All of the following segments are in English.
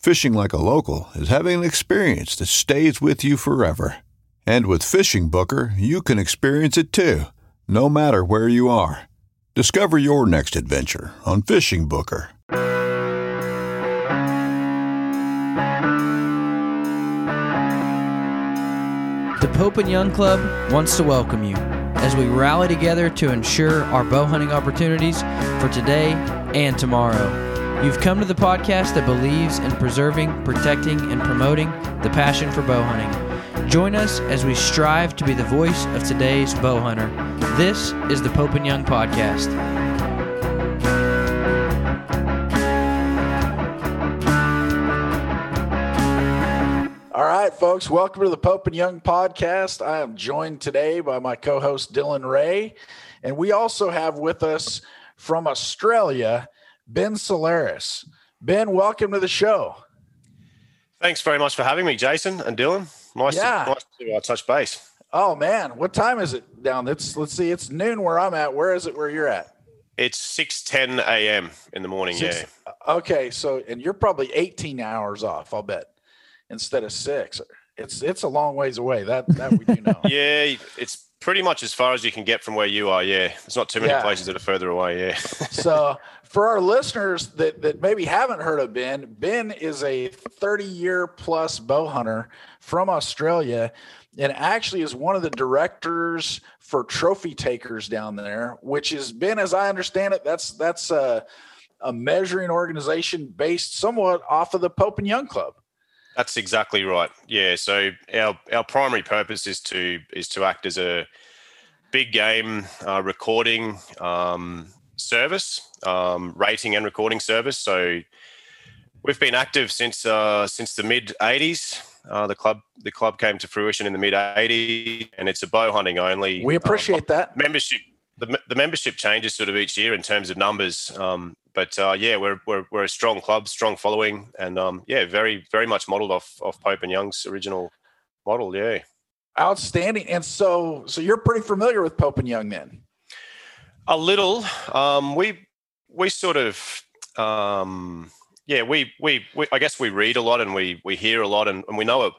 Fishing like a local is having an experience that stays with you forever. And with Fishing Booker, you can experience it too, no matter where you are. Discover your next adventure on Fishing Booker. The Pope and Young Club wants to welcome you as we rally together to ensure our bow hunting opportunities for today and tomorrow. You've come to the podcast that believes in preserving, protecting, and promoting the passion for bow hunting. Join us as we strive to be the voice of today's bow hunter. This is the Pope and Young Podcast. All right, folks, welcome to the Pope and Young podcast. I am joined today by my co host, Dylan Ray. And we also have with us from Australia, Ben Salleras. Ben, welcome to the show. Thanks very much for having me, Jason and Dylan. Nice, Yeah. to, nice to uh, touch base. Oh, man, what time is it down? It's, let's see, it's noon where I'm at. Where is it where you're at? It's six ten a.m. in the morning. Six- yeah, Okay, so, and you're probably 18 hours off, I'll bet, instead of six. It's it's a long ways away. That that we do know. yeah. It's pretty much as far as you can get from where you are. Yeah, there's not too many Yeah. places that are further away. Yeah. so for our listeners that, that maybe haven't heard of Ben, Ben is a 30 year plus bow hunter from Australia and actually is one of the directors for trophy takers down there, which is Ben, as I understand it, that's that's a, a measuring organization based somewhat off of the Pope and Young Club. That's exactly right. Yeah. So our our primary purpose is to is to act as a big game uh, recording um, service, um, rating and recording service. So we've been active since uh, since the mid '80s. Uh, the club the club came to fruition in the mid '80s, and it's a bow hunting only. We um, appreciate that. membership the, the membership changes sort of each year in terms of numbers um, but uh, yeah we're, we're, we're a strong club strong following and um, yeah very very much modeled off off pope and young's original model yeah Outstanding. And so so you're pretty familiar with Pope and Young then. a little um, we we sort of um, yeah we, we we i guess we read a lot and we we hear a lot and, and we know it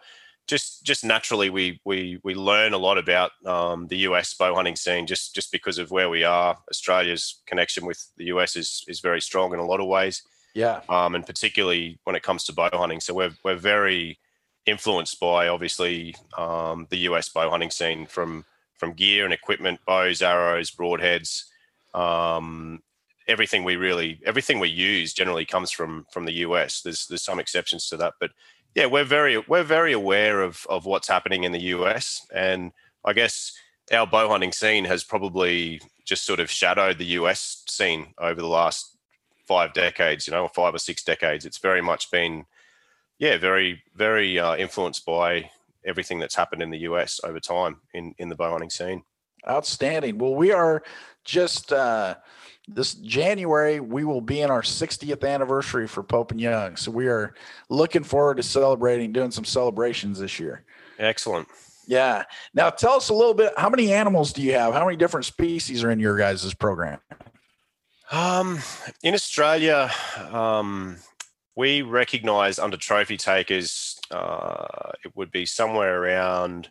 just just naturally we we we learn a lot about um, the US bow hunting scene just just because of where we are. Australia's connection with the US is is very strong in a lot of ways, Yeah. um, and particularly when it comes to bow hunting. So we're we're very influenced by obviously um, the US bow hunting scene from from gear and equipment, bows, arrows, broadheads. Um, everything we really everything we use generally comes from from the US. There's there's some exceptions to that, but yeah, we're very we're very aware of of what's happening in the US, and I guess our bow hunting scene has probably just sort of shadowed the US scene over the last five decades, you know, five or six decades. It's very much been, yeah, very very uh, influenced by everything that's happened in the US over time in in the bow hunting scene. Outstanding. Well, we are just uh, this January. We will be in our 60th anniversary for Pope and Young, so we are looking forward to celebrating, doing some celebrations this year. Excellent. Yeah. Now tell us a little bit. How many animals do you have? How many different species are in your guys' program? Um, in Australia, um, we recognise under trophy takers, uh, it would be somewhere around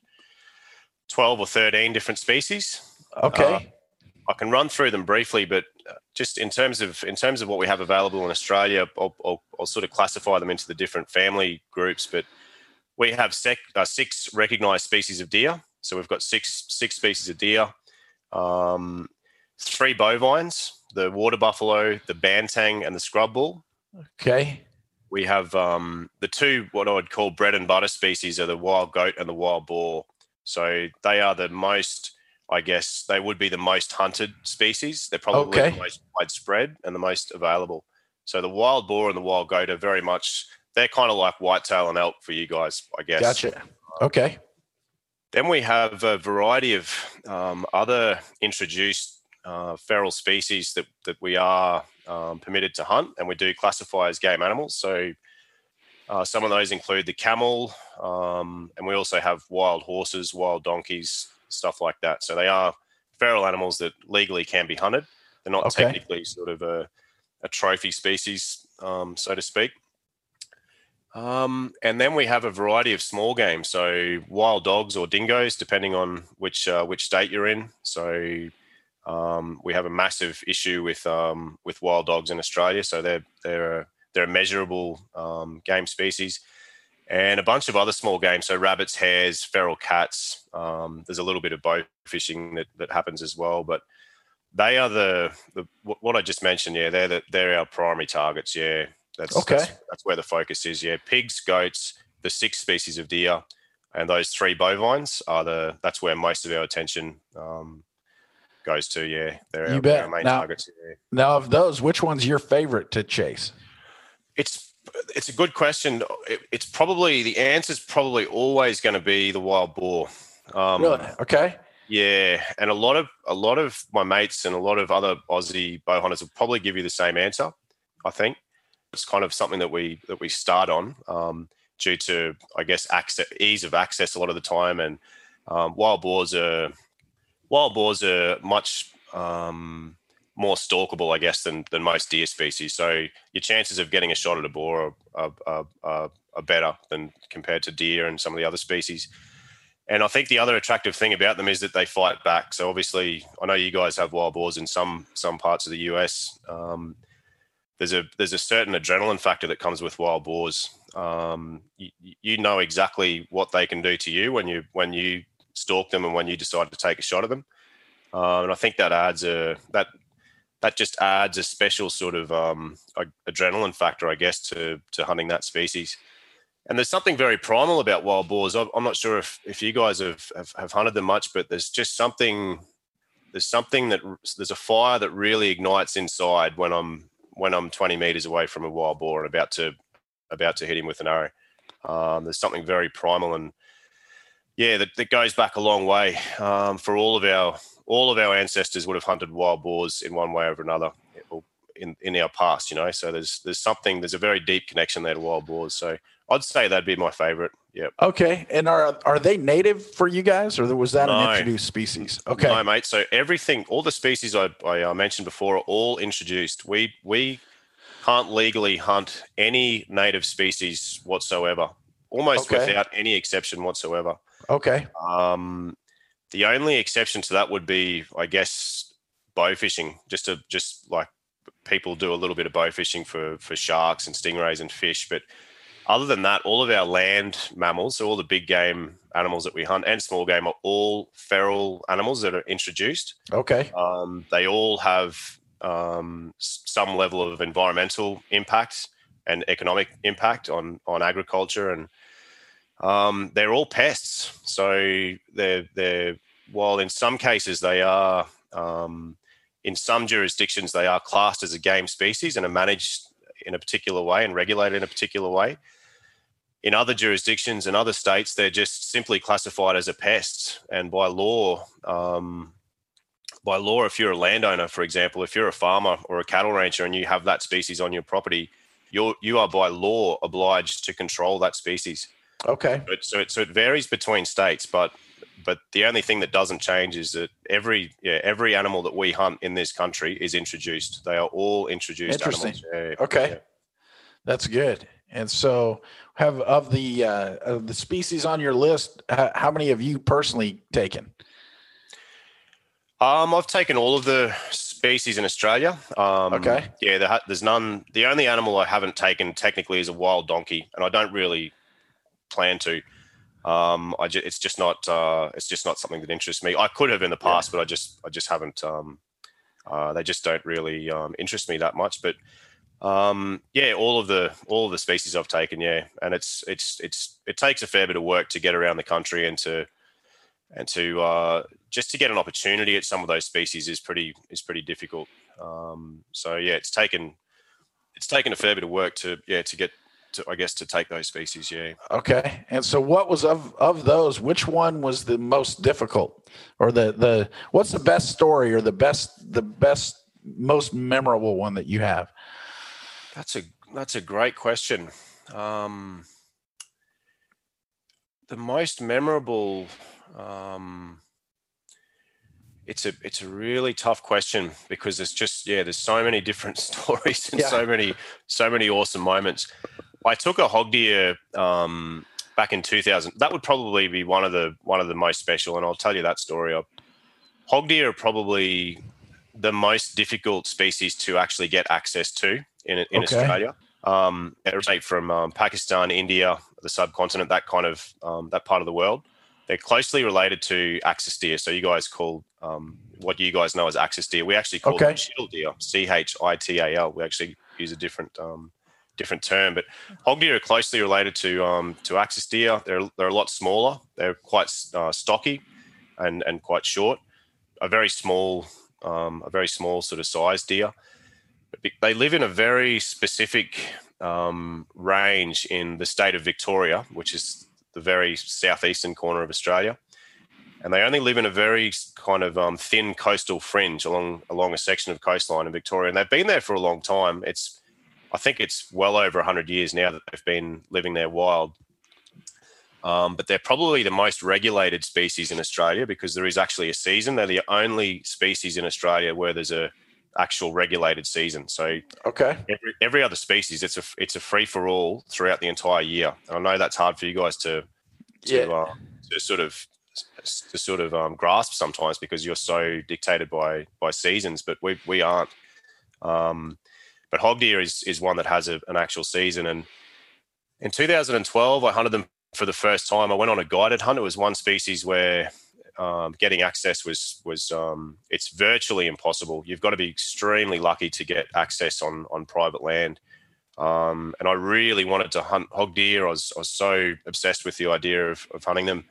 twelve or thirteen different species. Okay. Uh, I can run through them briefly, but just in terms of in terms of what we have available in Australia, I'll, I'll, I'll sort of classify them into the different family groups. But we have sec, uh, six recognised species of deer. So we've got six six species of deer, um, three bovines: the water buffalo, the banteng, and the scrub bull. Okay. We have um, the two what I would call bread and butter species are the wild goat and the wild boar. So they are the most I guess they would be the most hunted species. They're probably Okay. the most widespread and the most available. So the wild boar and the wild goat are very much they're kind of like whitetail and elk for you guys, I guess. Gotcha. Okay. Then we have a variety of um, other introduced uh, feral species that that we are um, permitted to hunt, and we do classify as game animals. So uh, some of those include the camel, um, and we also have wild horses, wild donkeys, stuff like that. So they are feral animals that legally can be hunted. They're not Okay. technically sort of a, a trophy species, um, so to speak. Um, and then we have a variety of small game, so wild dogs or dingoes, depending on which uh, which state you're in. So um, we have a massive issue with um, with wild dogs in Australia. So they're they're a, they're a measurable um, game species, and a bunch of other small games. So rabbits, hares, feral cats. Um, there's a little bit of bow fishing that, that happens as well, but they are the, the what I just mentioned. Yeah, they're the, they're our primary targets. Yeah, that's Okay. That's, that's where the focus is. Yeah, pigs, goats, the six species of deer, and those three bovines are the. That's where most of our attention um, goes to. Yeah, they're You our, bet. our main Now- targets. Yeah. Now, of those, which one's your favorite to chase? It's it's a good question. It, it's probably the answer is probably always going to be the wild boar. Um, Really? Okay. Yeah, and a lot of a lot of my mates and a lot of other Aussie bow hunters will probably give you the same answer. I think it's kind of something that we that we start on um, due to I guess access, ease of access a lot of the time, and um, wild boars are wild boars are much um, more stalkable, I guess, than than most deer species. So your chances of getting a shot at a boar are, are, are, are better than compared to deer and some of the other species. And I think the other attractive thing about them is that they fight back. So obviously, I know you guys have wild boars in some some parts of the US. Um, there's a there's a certain adrenaline factor that comes with wild boars. Um, you, you know exactly what they can do to you when you when you stalk them and when you decide to take a shot at them. Um, and I think that adds a that that just adds a special sort of um, adrenaline factor, I guess, to to hunting that species. And there's something very primal about wild boars. I'm I'm not sure if, if you guys have, have, have hunted them much, but there's just something there's something that there's a fire that really ignites inside when I'm when I'm 20 meters away from a wild boar and about to about to hit him with an arrow. Um, there's something very primal and yeah, that, that goes back a long way. Um, for all of our all of our ancestors would have hunted wild boars in one way or another in, in our past, you know. So there's there's something there's a very deep connection there to wild boars. So I'd say that'd be my favorite. Yeah. Okay. And are are they native for you guys, or was that No. an introduced species? Okay. No, mate. So everything, all the species I, I uh, mentioned before are all introduced. We we can't legally hunt any native species whatsoever, almost Okay. without any exception whatsoever. Okay. Um, the only exception to that would be, I guess, bow fishing. Just to just like people do a little bit of bow fishing for for sharks and stingrays and fish, but other than that, all of our land mammals, so all the big game animals that we hunt and small game, are all feral animals that are introduced. Okay. Um, they all have um, some level of environmental impact and economic impact on on agriculture, and um, they're all pests. So they're they're while in some cases they are um, in some jurisdictions they are classed as a game species and are managed in a particular way and regulated in a particular way. In other jurisdictions and other states, they're just simply classified as a pest, and by law, um, by law, if you're a landowner, for example, if you're a farmer or a cattle rancher and you have that species on your property, you're you are by law obliged to control that species. Okay. But so it, so it varies between states, but but the only thing that doesn't change is that every yeah every animal that we hunt in this country is introduced. They are all introduced Interesting. animals. Yeah, Okay. yeah. That's good. And so, have of the uh, of the species on your list, how, how many have you personally taken? Um, I've taken all of the species in Australia. Um, Okay. Yeah, there's none. The only animal I haven't taken technically is a wild donkey, and I don't really plan to. Um, I ju- it's just not. Uh, it's just not something that interests me. I could have in the past, but I just, I just haven't. Um, uh, they just don't really um, interest me that much. But um, yeah, all of the all of the species I've taken, yeah, and it's it's it's it takes a fair bit of work to get around the country and to and to uh, just to get an opportunity at some of those species is pretty is pretty difficult. Um, so yeah, it's taken it's taken a fair bit of work to yeah to get to I guess to take those species. Yeah. Okay. And so, what was of of those? Which one was the most difficult, or the the what's the best story, or the best the best most memorable one that you have? That's a that's a great question. Um, the most memorable. Um, it's a it's a really tough question because there's just yeah there's so many different stories and Yeah. so many so many awesome moments. I took a hog deer um, back in 2000. That would probably be one of the one of the most special, and I'll tell you that story. Hog deer are probably the most difficult species to actually get access to in, in Okay. Australia. Um, originate from um, Pakistan, India, the subcontinent, that kind of um, that part of the world. They're closely related to axis deer. So you guys call um, what you guys know as axis deer. We actually call Okay. them chital deer, C H I T A L. We actually use a different um, different term, but hog deer are closely related to um, to axis deer. They're they're a lot smaller. They're quite uh, stocky and and quite short. A very small um, a very small sort of size deer. But They live in a very specific um, range in the state of Victoria, which is the very southeastern corner of Australia. And they only live in a very kind of um, thin coastal fringe along along a section of coastline in Victoria, and they've been there for a long time. It's, I think it's well over hundred years now that they've been living there wild. Um, but they're probably the most regulated species in Australia because there is actually a season. They're the only species in Australia where there's a actual regulated season. So Okay. every, every other species, it's a it's a free for all throughout the entire year. And I know that's hard for you guys to to, Yeah. uh, to sort of to sort of um, grasp sometimes because you're so dictated by by seasons, but we we aren't. Um, but hog deer is is one that has a, an actual season. And in 2012, I hunted them for the first time. I went on a guided hunt. It was one species where um, getting access was was um, it's virtually impossible. You've got to be extremely lucky to get access on on private land. Um, and I really wanted to hunt hog deer. I was I was so obsessed with the idea of, of hunting them.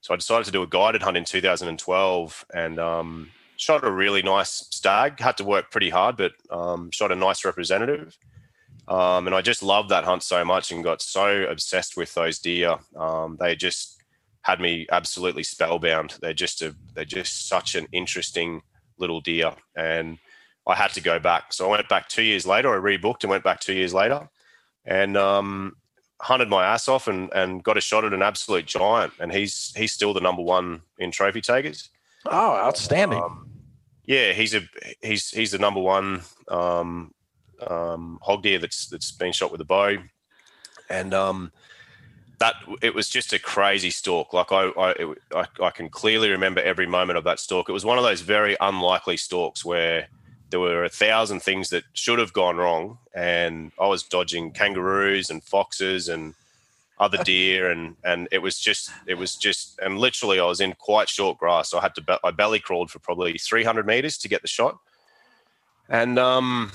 So I decided to do a guided hunt in 2012 and um, shot a really nice stag. Had to work pretty hard, but um, shot a nice representative. Um, and I just loved that hunt so much and got so obsessed with those deer. Um, they just had me absolutely spellbound. They're just a they're just such an interesting little deer, and I had to go back. So I went back two years later. I rebooked and went back two years later, and um, hunted my ass off and, and got a shot at an absolute giant. And he's he's still the number one in trophy takers. Oh, outstanding. Um, yeah, he's a he's he's the number one um, um, hog deer that's that's been shot with a bow, and um, that it was just a crazy stalk. Like I I, it, I I can clearly remember every moment of that stalk. It was one of those very unlikely stalks where there were a thousand things that should have gone wrong, and I was dodging kangaroos and foxes and other deer and and it was just it was just and literally I was in quite short grass. So I had to I belly crawled for probably 300 meters to get the shot. And um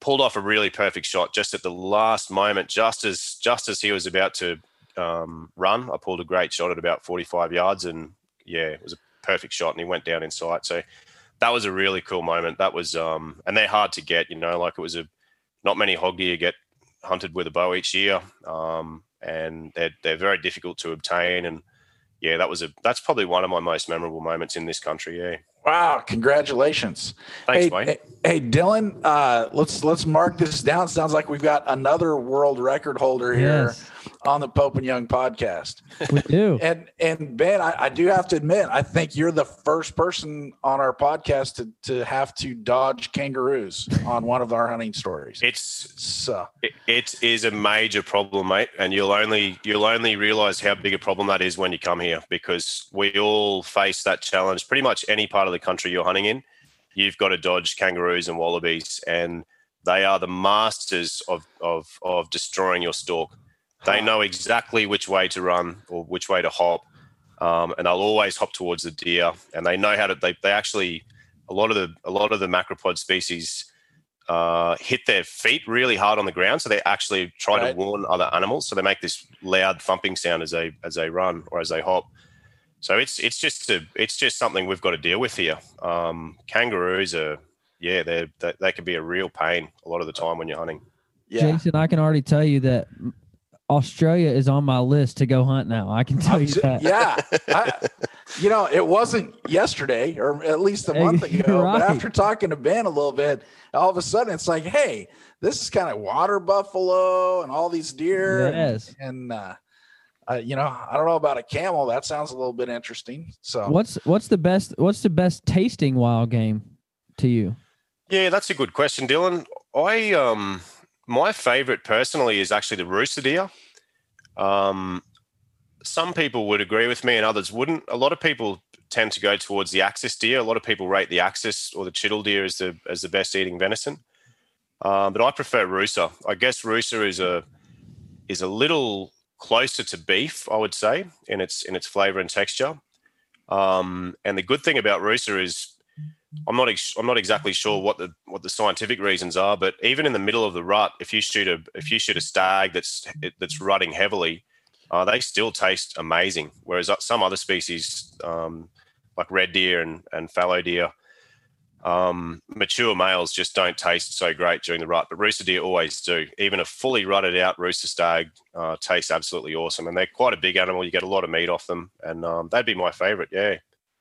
pulled off a really perfect shot just at the last moment just as just as he was about to um, run. I pulled a great shot at about 45 yards and yeah it was a perfect shot and he went down in sight. So that was a really cool moment. That was um and they're hard to get you know like it was a not many hog deer get hunted with a bow each year. Um and they're they're very difficult to obtain. And yeah, that was a that's probably one of my most memorable moments in this country. Yeah, Wow! Congratulations. thanks, hey, mate. hey, hey, Dylan. Uh, let's let's mark this down. Sounds like we've got another world record holder here Yes. on the Pope and Young podcast. We do. And and Ben, I, I do have to admit, I think you're the first person on our podcast to, to have to dodge kangaroos on one of our hunting stories. It's So it, it is a major problem, mate, and you'll only you'll only realize how big a problem that is when you come here because we all face that challenge. Pretty much any part of the country you're hunting in, you've got to dodge kangaroos and wallabies, and they are the masters of of of destroying your stalk. They know exactly which way to run or which way to hop, um, and they'll always hop towards the deer. And they know how to. They, they actually a lot of the a lot of the macropod species uh, hit their feet really hard on the ground, so they actually try Right. to warn other animals. So they make this loud thumping sound as they as they run or as they hop. So it's it's just a, it's just something we've got to deal with here. Um, kangaroos are yeah they they they can be a real pain a lot of the time when you're hunting. yeah. Jason, I can already tell you that Australia is on my list to go hunt now. I can tell you that. yeah. I, you know, it wasn't yesterday or at least a month ago. right. But after talking to Ben a little bit, all of a sudden it's like, hey, this is kind of water buffalo and all these deer. and- And, uh, uh, you know, I don't know about a camel. That sounds a little bit interesting. So What's what's the best what's the best tasting wild game to you? Yeah, that's a good question, Dylan. I um my favorite personally is actually the rusa deer. Um, some people would agree with me and others wouldn't. A lot of people tend to go towards the axis deer. A lot of people rate the axis or the chital deer as the as the best eating venison. Um, but I prefer rusa. I guess rusa is a is a little closer to beef, I would say, in its in its flavor and texture. Um, and the good thing about rusa is I'm not ex- I'm not exactly sure what the what the scientific reasons are, but even in the middle of the rut, if you shoot a if you shoot a stag that's that's rutting heavily, uh, they still taste amazing. Whereas some other species, um, like red deer and and fallow deer, um, mature males just don't taste so great during the rut. But rusa deer always do. Even a fully rutted out rusa stag uh, tastes absolutely awesome, and they're quite a big animal. You get a lot of meat off them, and um, that'd be my favorite. Yeah.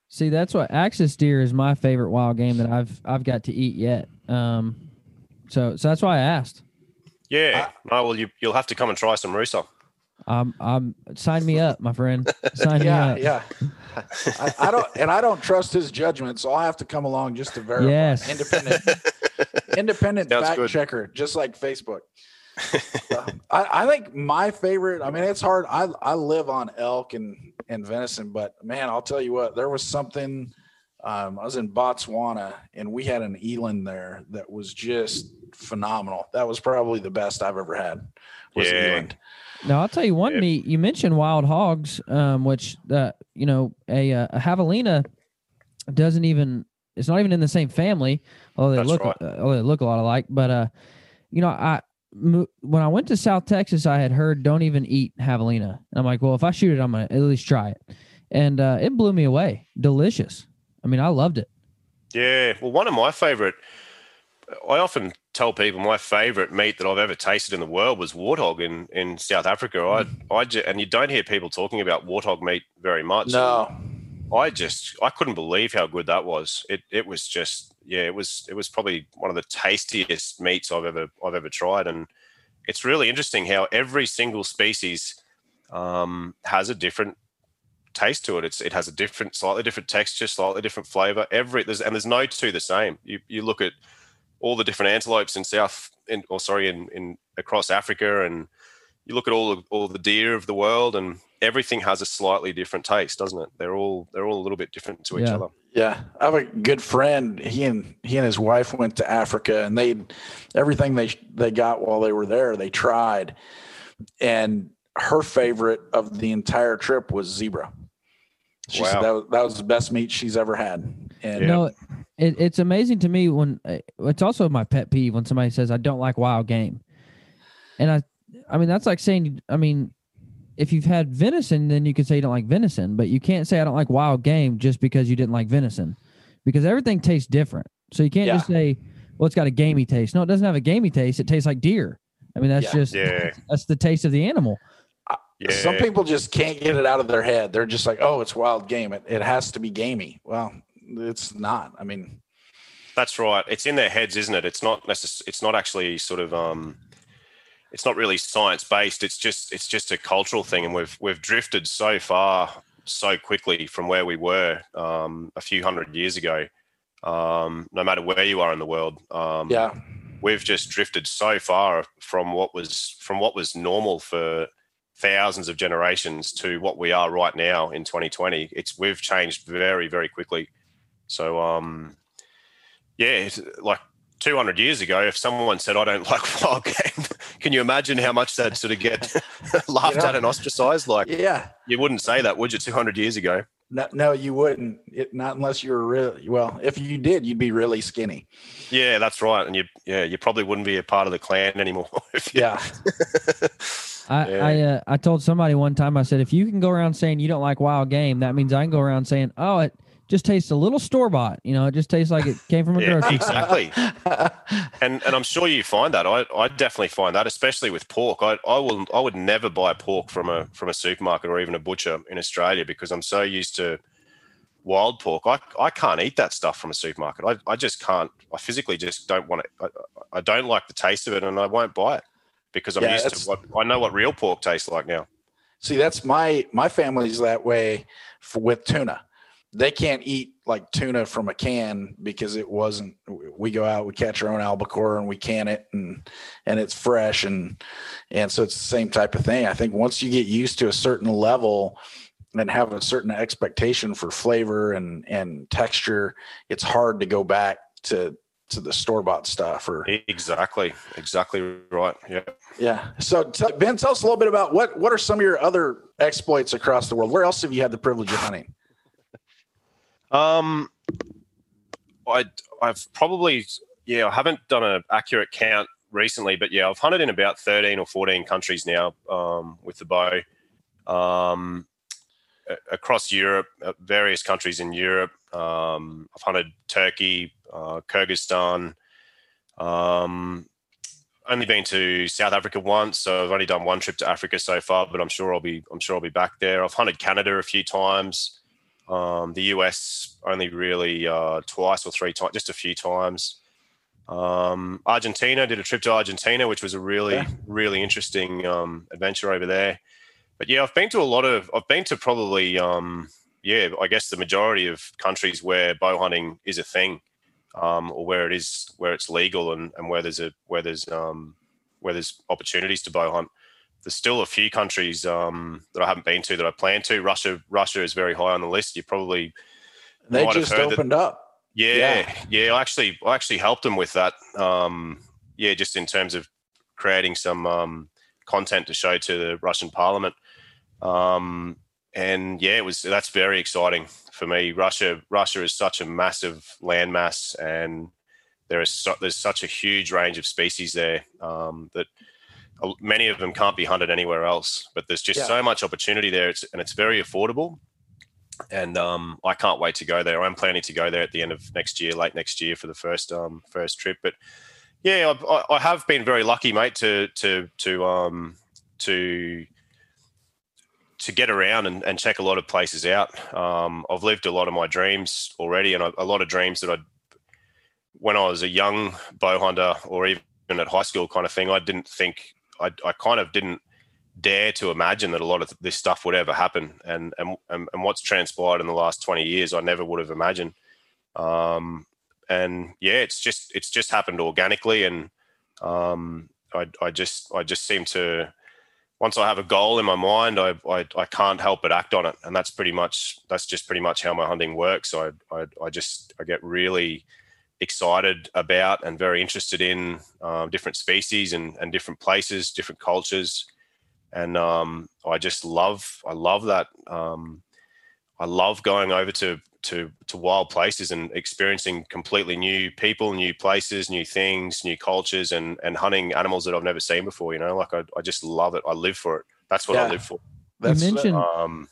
See, that's what axis deer is my favorite wild game that I've I've got to eat yet. Um, so so that's why I asked. Yeah. no, well, you, you'll have to come and try some rusa. Um, um, sign me up, my friend. Sign me yeah, up. yeah. I, I don't, and I don't trust his judgment, so I'll have to come along just to verify. Yes. Independent, independent Sounds fact good. checker, just like Facebook. Uh, I, I think my favorite. I mean, it's hard. I I live on elk and and venison, but man, I'll tell you what. There was something. Um, I was in Botswana, and we had an eland there that was just phenomenal. That was probably the best I've ever had. Was Yeah. eland. Now I'll tell you one Yep. meat. You mentioned wild hogs, um, which uh, you know a, uh, a javelina doesn't even. It's not even in the same family, although they That's look right. uh, although they look a lot alike. But uh, you know, I when I went to South Texas, I had heard don't even eat javelina, and I'm like, well, if I shoot it, I'm gonna at least try it, and uh, it blew me away. Delicious. I mean, I loved it. Yeah. Well, one of my favorite, I often tell people my favorite meat that I've ever tasted in the world was warthog in, in South Africa. I, I ju- and you don't hear people talking about warthog meat very much. No, I just, I couldn't believe how good that was. It, it was just, yeah, it was, it was probably one of the tastiest meats I've ever, I've ever tried. And it's really interesting how every single species um, has a different taste to it. It's it has a different, slightly different texture, slightly different flavor. Every there's and there's no two the same. You you look at all the different antelopes in South, in or sorry, in in across Africa, and you look at all of, all the deer of the world, and everything has a slightly different taste, doesn't it? They're all they're all a little bit different to each Yeah. other. Yeah, I have a good friend. He and he and his wife went to Africa, and they everything they they got while they were there, they tried. And her favorite of the entire trip was zebra. She said Wow. that was, that was the best meat she's ever had. And Yeah. No, it, it's amazing to me when uh, it's also my pet peeve when somebody says I don't like wild game, and I, I mean that's like saying I mean, if you've had venison, then you can say you don't like venison, but you can't say I don't like wild game just because you didn't like venison, because everything tastes different. So you can't just say, well, it's got a gamey taste. No, it doesn't have a gamey taste. It tastes like deer. I mean that's Yeah. just Yeah. that's the taste of the animal. Yeah, some people just can't get it out of their head. They're just like, oh, it's wild game. It, it has to be gamey. Well, it's not. I mean, That's right. It's in their heads, isn't it? It's not necess- It's not actually sort of. Um, it's not really science based. It's just it's just a cultural thing, and we've we've drifted so far so quickly from where we were um, a few hundred years ago. Um, no matter where you are in the world, um, Yeah. we've just drifted so far from what was from what was normal for thousands of generations to what we are right now in 2020. It's we've changed very very quickly. So um, yeah, like 200 years ago, if someone said I don't like wild game, can you imagine how much that sort of get laughed Yeah. at and ostracized? Like Yeah. you wouldn't say that, would you? 200 years ago. No, no, you wouldn't. It, not unless you were really well. If you did, you'd be really skinny. Yeah, that's right. And you, yeah, you probably wouldn't be a part of the clan anymore. if you- Yeah. I Yeah. I, uh, I told somebody one time I said if you can go around saying you don't like wild game, that means I can go around saying oh it just tastes a little store bought. You know, it just tastes like it came from a Yeah, grocery. exactly. and and I'm sure you find that. I, I definitely find that, especially with pork. I, I will I would never buy pork from a from a supermarket or even a butcher in Australia because I'm so used to wild pork. I, I can't eat that stuff from a supermarket. I, I just can't. I physically just don't want it. I, I don't like the taste of it, and I won't buy it because I'm Yeah, used to what I know what real pork tastes like now. See, that's my my family's that way for, with tuna. They can't eat like tuna from a can because it wasn't. We go out, we catch our own albacore, and we can it, and and it's fresh, and and so it's the same type of thing. I think once you get used to a certain level and have a certain expectation for flavor and and texture, it's hard to go back to to the store bought stuff or Exactly, exactly right. Yeah. yeah. So t- Ben, tell us a little bit about what what are some of your other exploits across the world? Where else have you had the privilege of hunting? Um, I I've probably yeah I haven't done an accurate count recently, but yeah I've hunted in about thirteen or fourteen countries now um, with the bow. Um, across Europe, uh, various countries in Europe. Um, I've hunted Turkey, uh, Kyrgyzstan. Um, only been to South Africa once, so I've only done one trip to Africa so far. But I'm sure I'll be I'm sure I'll be back there. I've hunted Canada a few times. Um, the US only really uh, twice or three times, just a few times. Um, Argentina did a trip to Argentina, which was a really Yeah. really interesting um, adventure over there. But yeah, I've been to a lot of. I've been to probably um, yeah, I guess the majority of countries where bow hunting is a thing, um, or where it is where it's legal and, and where there's a where there's um, where there's opportunities to bow hunt. There's still a few countries um, that I haven't been to that I plan to. Russia, Russia is very high on the list. You probably They just heard that- opened up. yeah, yeah. I actually, I actually helped them with that. Um, yeah, just in terms of creating some um, content to show to the Russian Parliament. Um, and yeah, it was that's very exciting for me. Russia, Russia is such a massive landmass, and there is so, there's such a huge range of species there um, that many of them can't be hunted anywhere else. But there's just Yeah. so much opportunity there, it's, and it's very affordable and um, I can't wait to go there. I'm planning to go there at the end of next year, late next year, for the first um, first trip. But yeah, I, I- have been very lucky, mate, to to to um, to to get around and, and check a lot of places out. Um, I've lived a lot of my dreams already, and a, a lot of dreams that I, when I was a young bow hunter or even at high school kind of thing, I didn't think I, I kind of didn't dare to imagine that a lot of this stuff would ever happen. And and and, what's transpired in the last 20 years I never would have imagined. Um and yeah it's just it's just happened organically. And um I I just I just seem to once I have a goal in my mind I I, I can't help but act on it. And that's pretty much that's just pretty much how my hunting works. I I, I just I get really excited about and very interested in um, different species and, and different places different cultures and um, I just love I love that. Um, I love going over to to to wild places and experiencing completely new people, new places, new things, new cultures, and and hunting animals that I've never seen before. You know, like I, I just love it. I live for it. That's what I live for. That's you mentioned Um,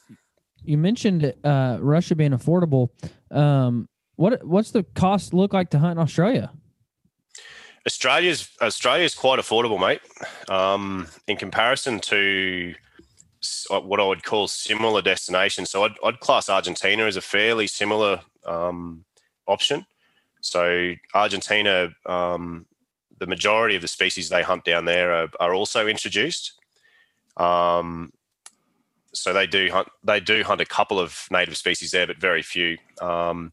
you mentioned uh, Russia being affordable. Um, what what's the cost look like to hunt in Australia? Australia's Australia's quite affordable, mate. Um, in comparison to uh, what I would call similar destinations, so I'd, I'd class Argentina as a fairly similar um, option. So Argentina, um, the majority of the species they hunt down there are, are also introduced. Um, so they do hunt. They do hunt a couple of native species there, but very few. Um,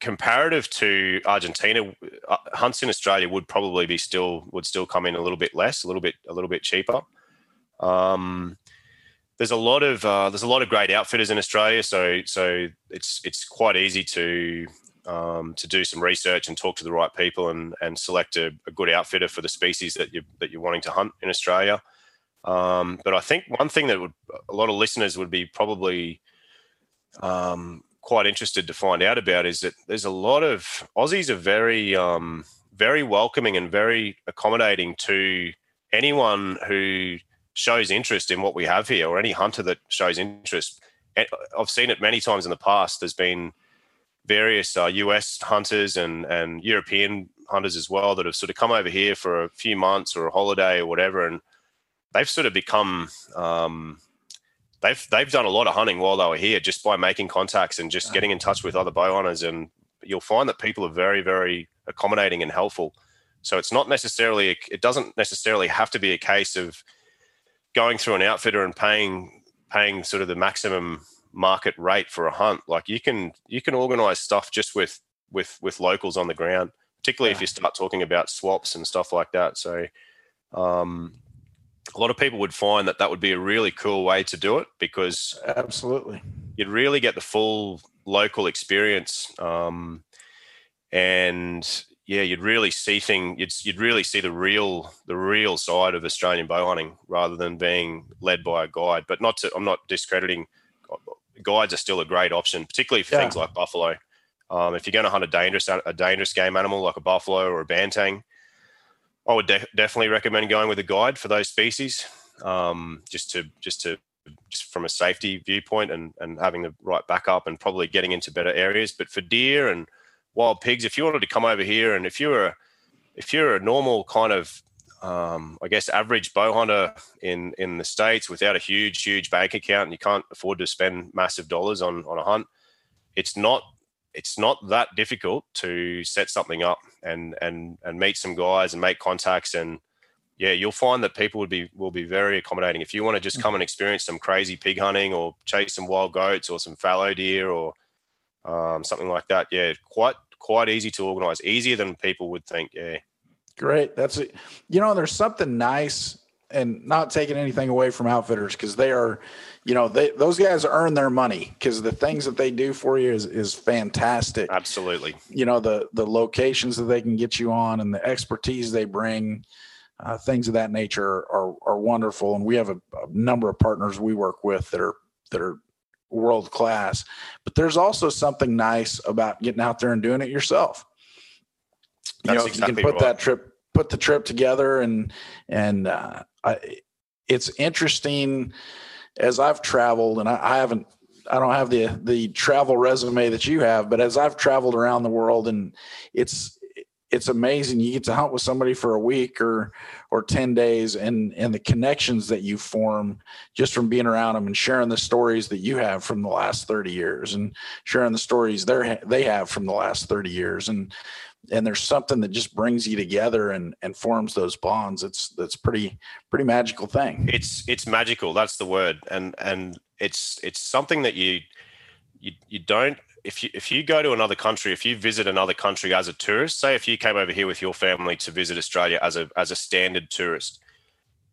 comparative to Argentina, uh, hunts in Australia would probably be still would still come in a little bit less, a little bit a little bit cheaper. Um, there's a lot of uh, there's a lot of great outfitters in Australia, so so it's it's quite easy to um, to do some research and talk to the right people and and select a, a, good outfitter for the species that you that you're wanting to hunt in Australia. Um, but I think one thing that would a lot of listeners would be probably um, quite interested to find out about is that there's a lot of Aussies are very um, very welcoming and very accommodating to anyone who shows interest in what we have here or any hunter that shows interest. I've seen it many times in the past. There's been various uh, US hunters and, and European hunters as well that have sort of come over here for a few months or a holiday or whatever. And they've sort of become um, they've they've done a lot of hunting while they were here just by making contacts and just getting in touch with other bow hunters and you'll find that people are very very accommodating and helpful. So it's not necessarily it doesn't necessarily have to be a case of going through an outfitter and paying paying sort of the maximum market rate for a hunt. Like you can you can organize stuff just with with with locals on the ground particularly yeah. if you start talking about swaps and stuff like that. So um a lot of people would find that that would be a really cool way to do it because absolutely. you'd really get the full local experience um, and yeah you'd really see thing you'd, you'd really see the real the real side of australian bow hunting rather than being led by a guide. But not to i'm not discrediting guides are still a great option particularly for yeah. things like buffalo. Um, if you're going to hunt a dangerous a dangerous game animal like a buffalo or a banteng I would de- definitely recommend going with a guide for those species, um, just to just to just from a safety viewpoint and and having the right backup and probably getting into better areas. But for deer and wild pigs, if you wanted to come over here and if you're a if you're a normal kind of um, I guess average bow hunter in in the states without a huge huge bank account and you can't afford to spend massive dollars on on a hunt, it's not it's not that difficult to set something up and and and meet some guys and make contacts. And yeah you'll find that people would be will be very accommodating. If you want to just come and experience some crazy pig hunting or chase some wild goats or some fallow deer or um, something like that yeah quite quite easy to organize easier than people would think yeah. Great that's it you know there's something nice and not taking anything away from outfitters because they are, you know, they those guys earn their money because the things that they do for you is is fantastic. Absolutely. You know the the locations that they can get you on and the expertise they bring, uh, things of that nature are are wonderful. And we have a, a number of partners we work with that are that are world class. But there's also something nice about getting out there and doing it yourself. You That's know, exactly you can put right. that trip put the trip together and and uh, I, it's interesting as I've traveled, and I, I haven't I don't have the the travel resume that you have, but as I've traveled around the world, and it's it's amazing. You get to hunt with somebody for a week or or ten days, and and the connections that you form just from being around them and sharing the stories that you have from the last thirty years, and sharing the stories they they have from the last thirty years, and and there's something that just brings you together and and forms those bonds it's that's pretty pretty magical thing. It's it's magical that's the word and and it's it's something that you you you don't if you if you go to another country if you visit another country as a tourist say if you came over here with your family to visit australia as a as a standard tourist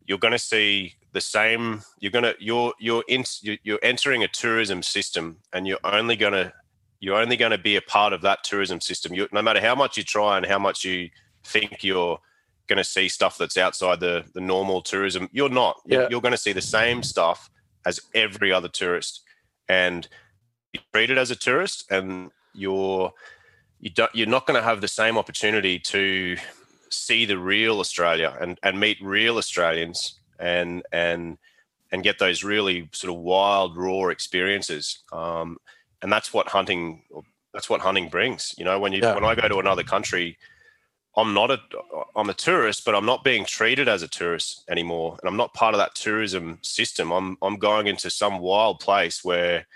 you're going to see the same you're going to you're you're in, you're entering a tourism system and you're only going to you're only going to be a part of that tourism system. You, no matter how much you try and how much you think you're going to see stuff that's outside the, the normal tourism, you're not. Yeah. You're, you're going to see the same stuff as every other tourist, and you're treated as a tourist, and you're you don't, you're not going to have the same opportunity to see the real Australia and, and meet real Australians and and and get those really sort of wild raw experiences. Um, and that's what hunting that's what hunting brings you know when you yeah. when i go to another country i'm not a i'm a tourist but i'm not being treated as a tourist anymore and i'm not part of that tourism system i'm i'm going into some wild place where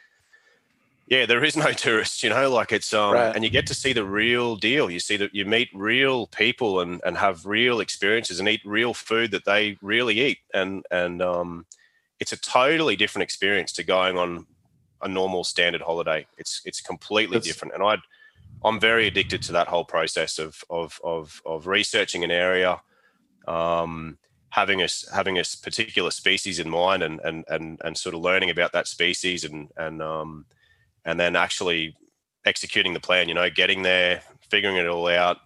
yeah, there is no tourists, you know, like it's um Right. and you get to see the real deal. You see that you meet real people and and have real experiences and eat real food that they really eat. And and um it's a totally different experience to going on a normal standard holiday. It's it's completely It's- different. And I I'm very addicted to that whole process of of of of researching an area, um, having a having a particular species in mind, and and and and sort of learning about that species, and and um, and then actually executing the plan. You know, getting there, figuring it all out,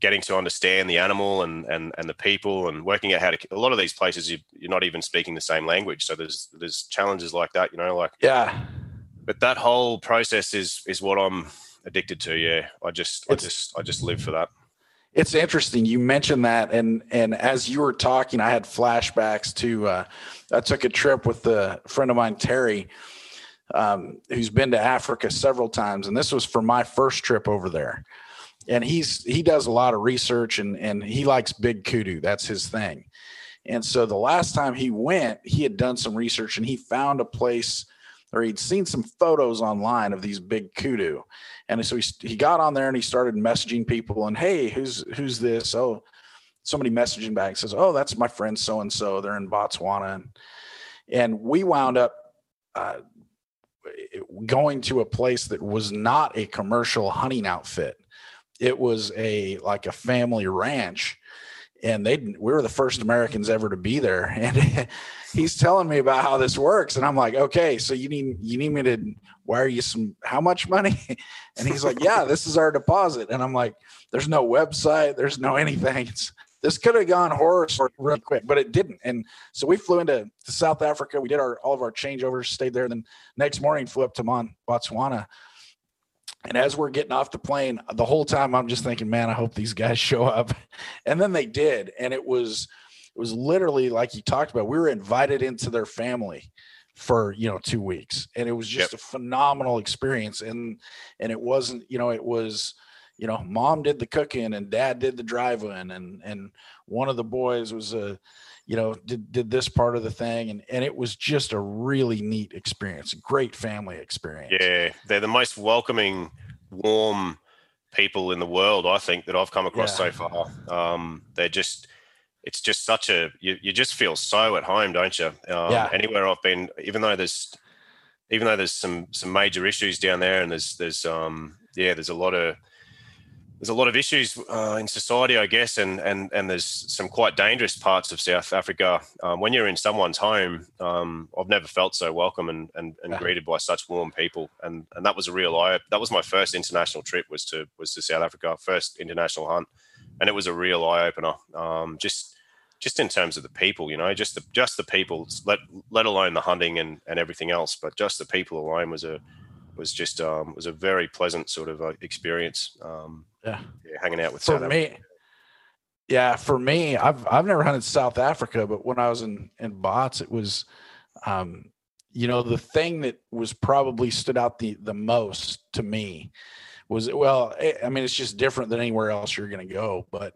getting to understand the animal and and and the people, and working out how to. A lot of these places you, you're not even speaking the same language, so there's there's challenges like that. You know, like Yeah. But that whole process is is what I'm addicted to. Yeah, I just I just I just live for that. It's interesting you mentioned that, and and as you were talking, I had flashbacks to. Uh, I took a trip with a friend of mine, Terry, um, who's been to Africa several times, and this was for my first trip over there. And he's he does a lot of research, and and he likes big kudu. That's his thing. And so the last time he went, he had done some research, and he found a place, or he'd seen some photos online of these big kudu. And so he, he got on there and he started messaging people and hey, who's who's this? Oh, somebody messaging back says, oh, that's my friend so and so. They're in Botswana, and, and we wound up uh, going to a place that was not a commercial hunting outfit. It was a like a family ranch, and they we were the first Americans ever to be there. And he's telling me about how this works, and I'm like, okay, so you need you need me to wire you some how much money? And he's like, yeah, this is our deposit. And I'm like, there's no website, there's no anything. It's this could have gone horror really quick, but it didn't. And so we flew into to South Africa. We did our all of our changeovers, stayed there. Then next morning flew up to Maun, Botswana. And as we're getting off the plane, the whole time I'm just thinking, man, I hope these guys show up. And then they did. And it was it was literally like you talked about. We were invited into their family for you know two weeks and it was just Yep. a phenomenal experience and and it wasn't you know it was you know mom did the cooking and dad did the driving and and one of the boys was a you know did did this part of the thing and and it was just a really neat experience great family experience Yeah, they're the most welcoming, warm people in the world. I think that I've come across Yeah. so far. Um, they're just, it's just such a you, you just feel so at home, don't you? Um, Yeah. Anywhere I've been, even though there's, even though there's some some major issues down there, and there's there's um yeah there's a lot of there's a lot of issues uh, in society, I guess, and and and there's some quite dangerous parts of South Africa. Um, when you're in someone's home, um, I've never felt so welcome and and, and greeted by such warm people, and and that was a real eye. That was my first international trip was to was to South Africa, first international hunt, and it was a real eye opener. Um, just just in terms of the people, you know, just the just the people, let let alone the hunting and and everything else, but just the people alone was a was just um, was a very pleasant sort of uh, experience. Um, Yeah. yeah, hanging out with for South me yeah for me i've i've never hunted south africa but when i was in in bots it was um you know the thing that was probably stood out the the most to me was well eh, i mean it's just different than anywhere else you're going to go but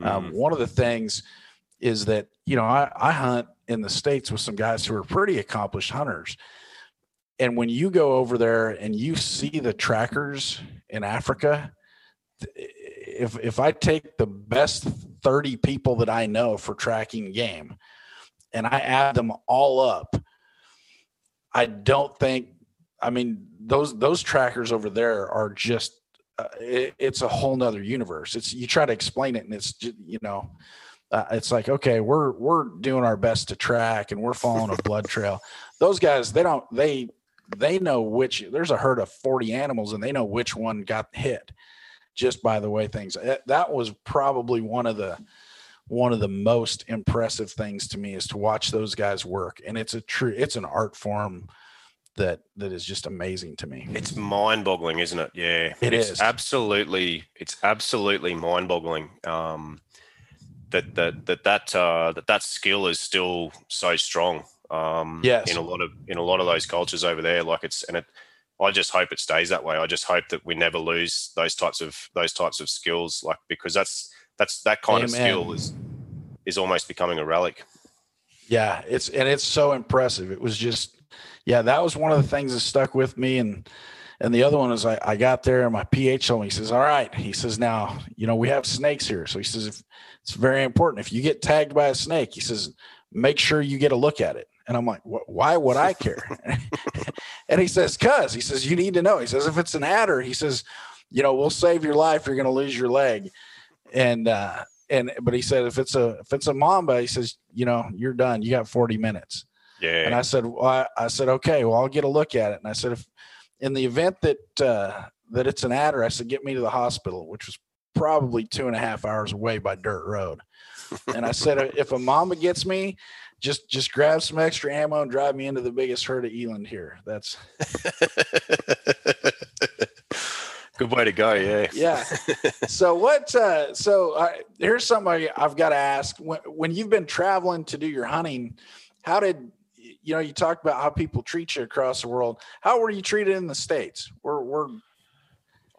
um, Mhm. one of the things is that you know I, I hunt in the states with some guys who are pretty accomplished hunters and when you go over there and you see the trackers in africa if if i take the best 30 people that i know for tracking game and i add them all up i don't think i mean those those trackers over there are just uh, it, it's a whole nother universe. It's you try to explain it and it's you know uh, it's like okay we're we're doing our best to track and we're following a blood trail. Those guys they don't they they know which there's a herd of 40 animals and they know which one got hit just by the way things that, that was probably one of the one of the most impressive things to me is to watch those guys work and it's a true it's an art form that that is just amazing to me It's mind-boggling, isn't it? Yeah, It it's is. absolutely. It's absolutely mind-boggling. Um, that that that that uh, that that skill is still so strong. Um, Yes. in a lot of in a lot of those cultures over there, like it's and it. I just hope it stays that way. I just hope that we never lose those types of those types of skills, like because that's that's that kind of skill is is almost becoming a relic. Yeah, it's and it's so impressive. It was just, yeah, that was one of the things that stuck with me, and And the other one is I, I got there and my PH told me, he says, All right. He says, Now, you know, we have snakes here. So he says, if, It's very important. If you get tagged by a snake, he says, make sure you get a look at it. And I'm like, why would I care? and he says, cuz he says, you need to know. He says, if it's an adder, he says, you know, we'll save your life. You're going to lose your leg. And, uh, and, but he said, if it's a, if it's a mamba, he says, you know, you're done. You got 40 minutes. Yeah. And I said, well, I, I said, okay, well, I'll get a look at it. And I said, if in the event that, uh, that it's an adder, I said, get me to the hospital, which was probably two and a half hours away by dirt road. And I said, if a mamba gets me, just just grab some extra ammo and drive me into the biggest herd of eland here. That's good way to go. Yeah. Yeah. so what? Uh, so uh, here's something I, have got to ask. When, when you've been traveling to do your hunting, how did you know? You talked about how people treat you across the world. How were you treated in the states? We're we're.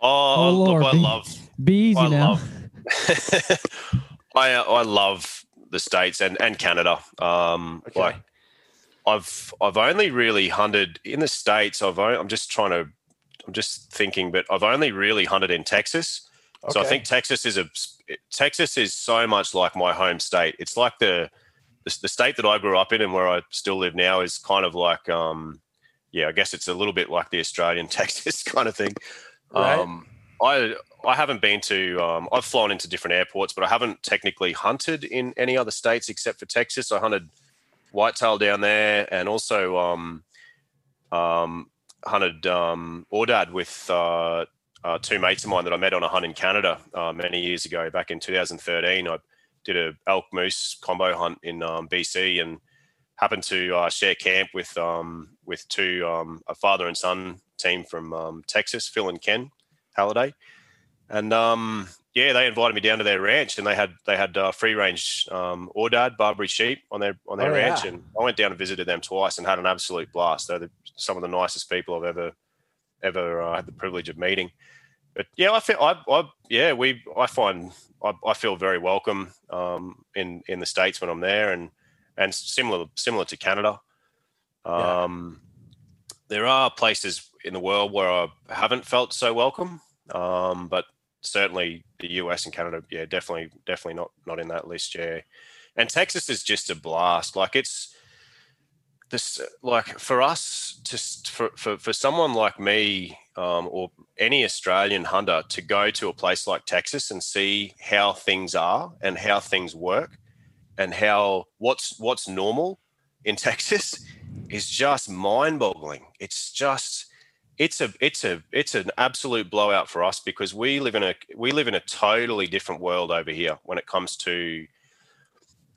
Oh, Oh, look, I be- love. Be easy I now. love. I uh, I love the states and and Canada. Um, Okay. like I've I've only really hunted in the states. I've only, I'm just trying to. I'm just thinking, but I've only really hunted in Texas. So I think Texas is a Texas is so much like my home state. It's like the the, the state that I grew up in and where I still live now is kind of like um yeah, I guess it's a little bit like the Australian Texas kind of thing. Right. Um I I haven't been to um I've flown into different airports, but I haven't technically hunted in any other states except for Texas. I hunted whitetail down there and also um um hunted um Aoudad with uh uh, two mates of mine that I met on a hunt in Canada uh, many years ago, back in 2013. I did a elk moose combo hunt in um, BC and happened to uh, share camp with um, with two um, a father and son team from um, Texas, Phil and Ken Halliday, and um, yeah, they invited me down to their ranch and they had they had uh, free range um, Aoudad Barbary sheep on their on their Oh, yeah. ranch, and I went down and visited them twice and had an absolute blast. They're the, some of the nicest people I've ever ever uh, had the privilege of meeting. But yeah, I feel I, I yeah we I find I, I feel very welcome um, in in the states when I'm there, and and similar similar to Canada. Yeah. Um, There are places in the world where I haven't felt so welcome, um, but certainly the US and Canada, yeah, definitely definitely not not in that list. Yeah, and Texas is just a blast. Like it's this like for us to for for, for someone like me um, or any Australian hunter to go to a place like Texas and see how things are and how things work and how what's what's normal in Texas is just mind-boggling. It's just it's a it's a it's an absolute blowout for us because we live in a we live in a totally different world over here when it comes to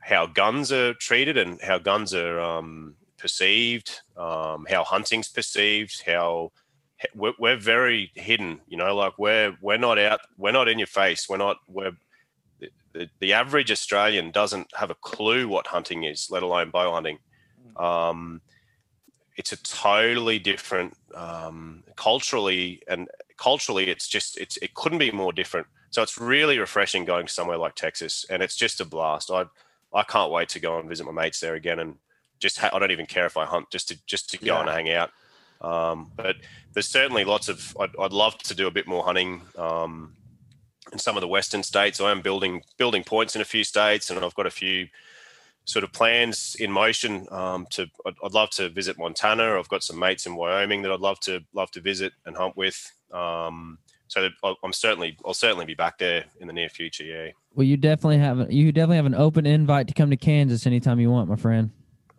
how guns are treated and how guns are um, perceived, um, how hunting's perceived, how we're, we're very hidden. You know, like we're we're not out, we're not in your face. We're not we're the, the, the average Australian doesn't have a clue what hunting is, let alone bow hunting. Um, it's a totally different um, culturally and culturally. It's just it's it couldn't be more different. So it's really refreshing going somewhere like Texas, and it's just a blast. I I can't wait to go and visit my mates there again, and just ha- I don't even care if I hunt, just to just to go Yeah. and hang out. Um, but there's certainly lots of I'd, I'd love to do a bit more hunting um, in some of the western states. I am building building points in a few states, and I've got a few sort of plans in motion um, to. I'd, I'd love to visit Montana. I've got some mates in Wyoming that I'd love to love to visit and hunt with. Um, so I'm certainly I'll certainly be back there in the near future. Yeah. Well, you definitely have you definitely have an open invite to come to Kansas anytime you want, my friend.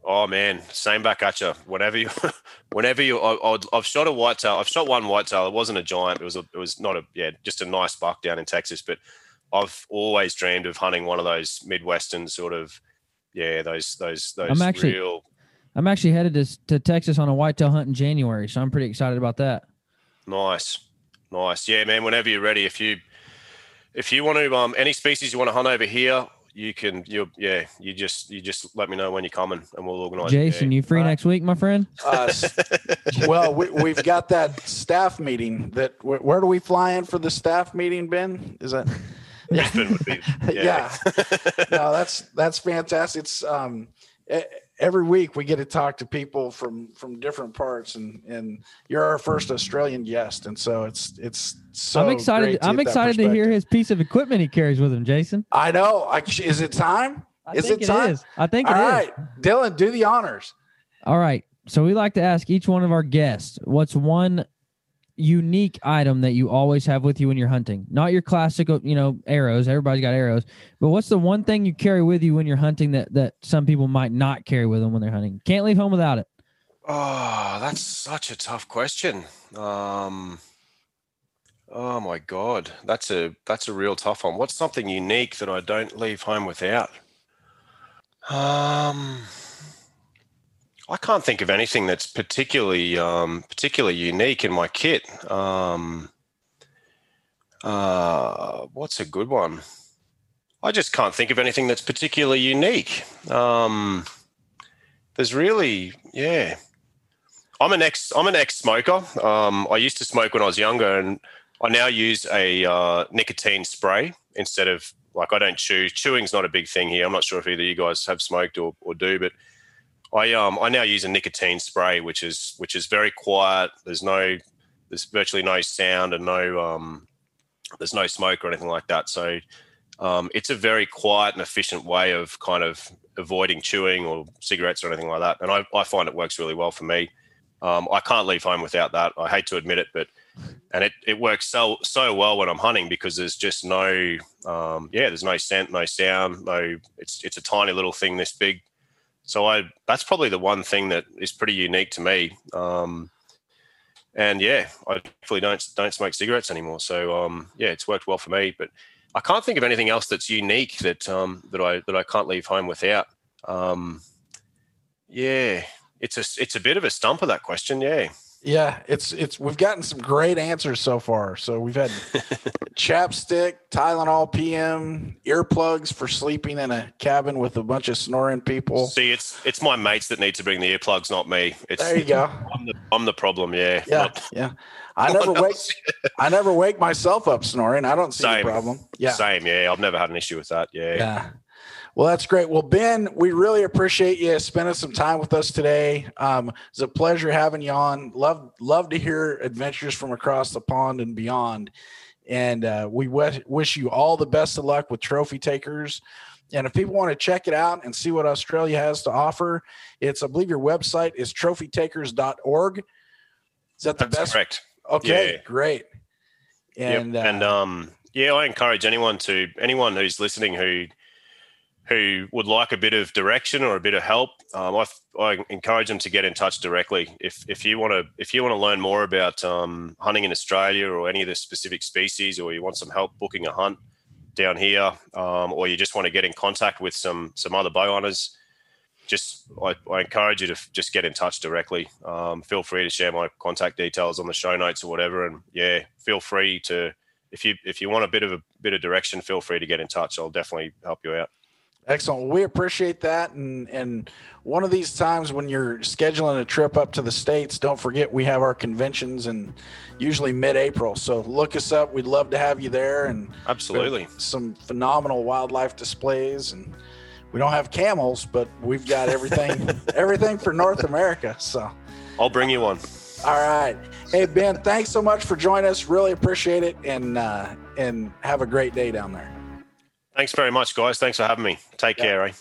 Oh man, same back at you. Whenever you, whenever you, I, I'd- I've shot a whitetail. I've shot one whitetail. It wasn't a giant. It was a, it was not a, yeah, just a nice buck down in Texas. But I've always dreamed of hunting one of those midwestern sort of, yeah, those those those I'm actually- real. I'm actually headed to to Texas on a whitetail hunt in January, so I'm pretty excited about that. Nice, nice. Yeah, man. Whenever you're ready, if you, if you want to, um, any species you want to hunt over here, you can. You, yeah, you just you just let me know when you're coming, and we'll organise. it. Jason, you free Right. next week, my friend? Uh, well, we, we've got that staff meeting. That where, where do we fly in for the staff meeting, Ben? Is that? Brisbane would be- yeah. no, that's that's fantastic. It's um, every week we get to talk to people from from different parts, and and you're our first Australian guest, and so it's it's so. I'm excited. I'm excited to hear his piece of equipment he carries with him, Jason. I know. I, is it time? I is think it time? is. I think All it is. right, Dylan, do the honors. All right. So we like to ask each one of our guests, what's one unique item that you always have with you when you're hunting? Not your classic, you know, arrows. Everybody's got arrows, but what's the one thing you carry with you when you're hunting that that some people might not carry with them when they're hunting? Can't leave home without it. Oh, that's such a tough question. Um, oh my god, that's a that's a real tough one. What's something unique that I don't leave home without? Um, I can't think of anything that's particularly um, particularly unique in my kit. Um, uh, what's a good one? I just can't think of anything that's particularly unique. Um, there's really, yeah. I'm an ex. I'm an ex smoker. Um, I used to smoke when I was younger, and I now use a uh, nicotine spray instead of like I don't chew. Chewing's not a big thing here. I'm not sure if either you guys have smoked or, or do, but I um I now use a nicotine spray, which is which is very quiet. There's no there's virtually no sound and no um there's no smoke or anything like that. So um, it's a very quiet and efficient way of kind of avoiding chewing or cigarettes or anything like that. And I, I find it works really well for me. Um, I can't leave home without that. I hate to admit it, but and it, it works so so well when I'm hunting because there's just no um, yeah there's no scent, no sound, no it's it's a tiny little thing this big. So I that's probably the one thing that is pretty unique to me. Um, and yeah, I definitely don't don't smoke cigarettes anymore. So um, yeah, it's worked well for me. But I can't think of anything else that's unique that um, that I that I can't leave home without. Um, yeah, it's a it's a bit of a stumper that question. Yeah. Yeah, it's it's we've gotten some great answers so far. So we've had chapstick, Tylenol PM, earplugs for sleeping in a cabin with a bunch of snoring people. See, it's it's my mates that need to bring the earplugs, not me. It's There you go. I'm the, I'm the problem. Yeah. Yeah, Not- yeah. I never wake else. I never wake myself up snoring. I don't see Same. the problem. Yeah. Same. Yeah. I've never had an issue with that. Yeah. Yeah. Well, that's great. Well, Ben, we really appreciate you spending some time with us today. Um, it's a pleasure having you on. Love, love to hear adventures from across the pond and beyond. And uh, we wish, wish you all the best of luck with Trophy Takers. And if people want to check it out and see what Australia has to offer, it's I believe your website is trophytakers.org. Is that the That's best? correct. Okay, Yeah. great. And, uh, and um, yeah, I encourage anyone to anyone who's listening who who would like a bit of direction or a bit of help. Um, I, I encourage them to get in touch directly. If if you want to if you want to learn more about um, hunting in Australia or any of the specific species, or you want some help booking a hunt down here, um, or you just want to get in contact with some some other bow hunters. Just, I, I encourage you to f- just get in touch directly. Um, feel free to share my contact details on the show notes or whatever, and yeah, feel free to if you if you want a bit of a bit of direction, feel free to get in touch. I'll definitely help you out. Excellent. We appreciate that. And and one of these times when you're scheduling a trip up to the states, don't forget we have our conventions and usually mid-April. So look us up. We'd love to have you there and Absolutely. some phenomenal wildlife displays. And we don't have camels, but we've got everything everything for North America. So I'll bring you one. all right. Hey Ben, thanks so much for joining us. Really appreciate it. And uh, and have a great day down there. Thanks very much, guys. Thanks for having me. Take Yeah. care, eh?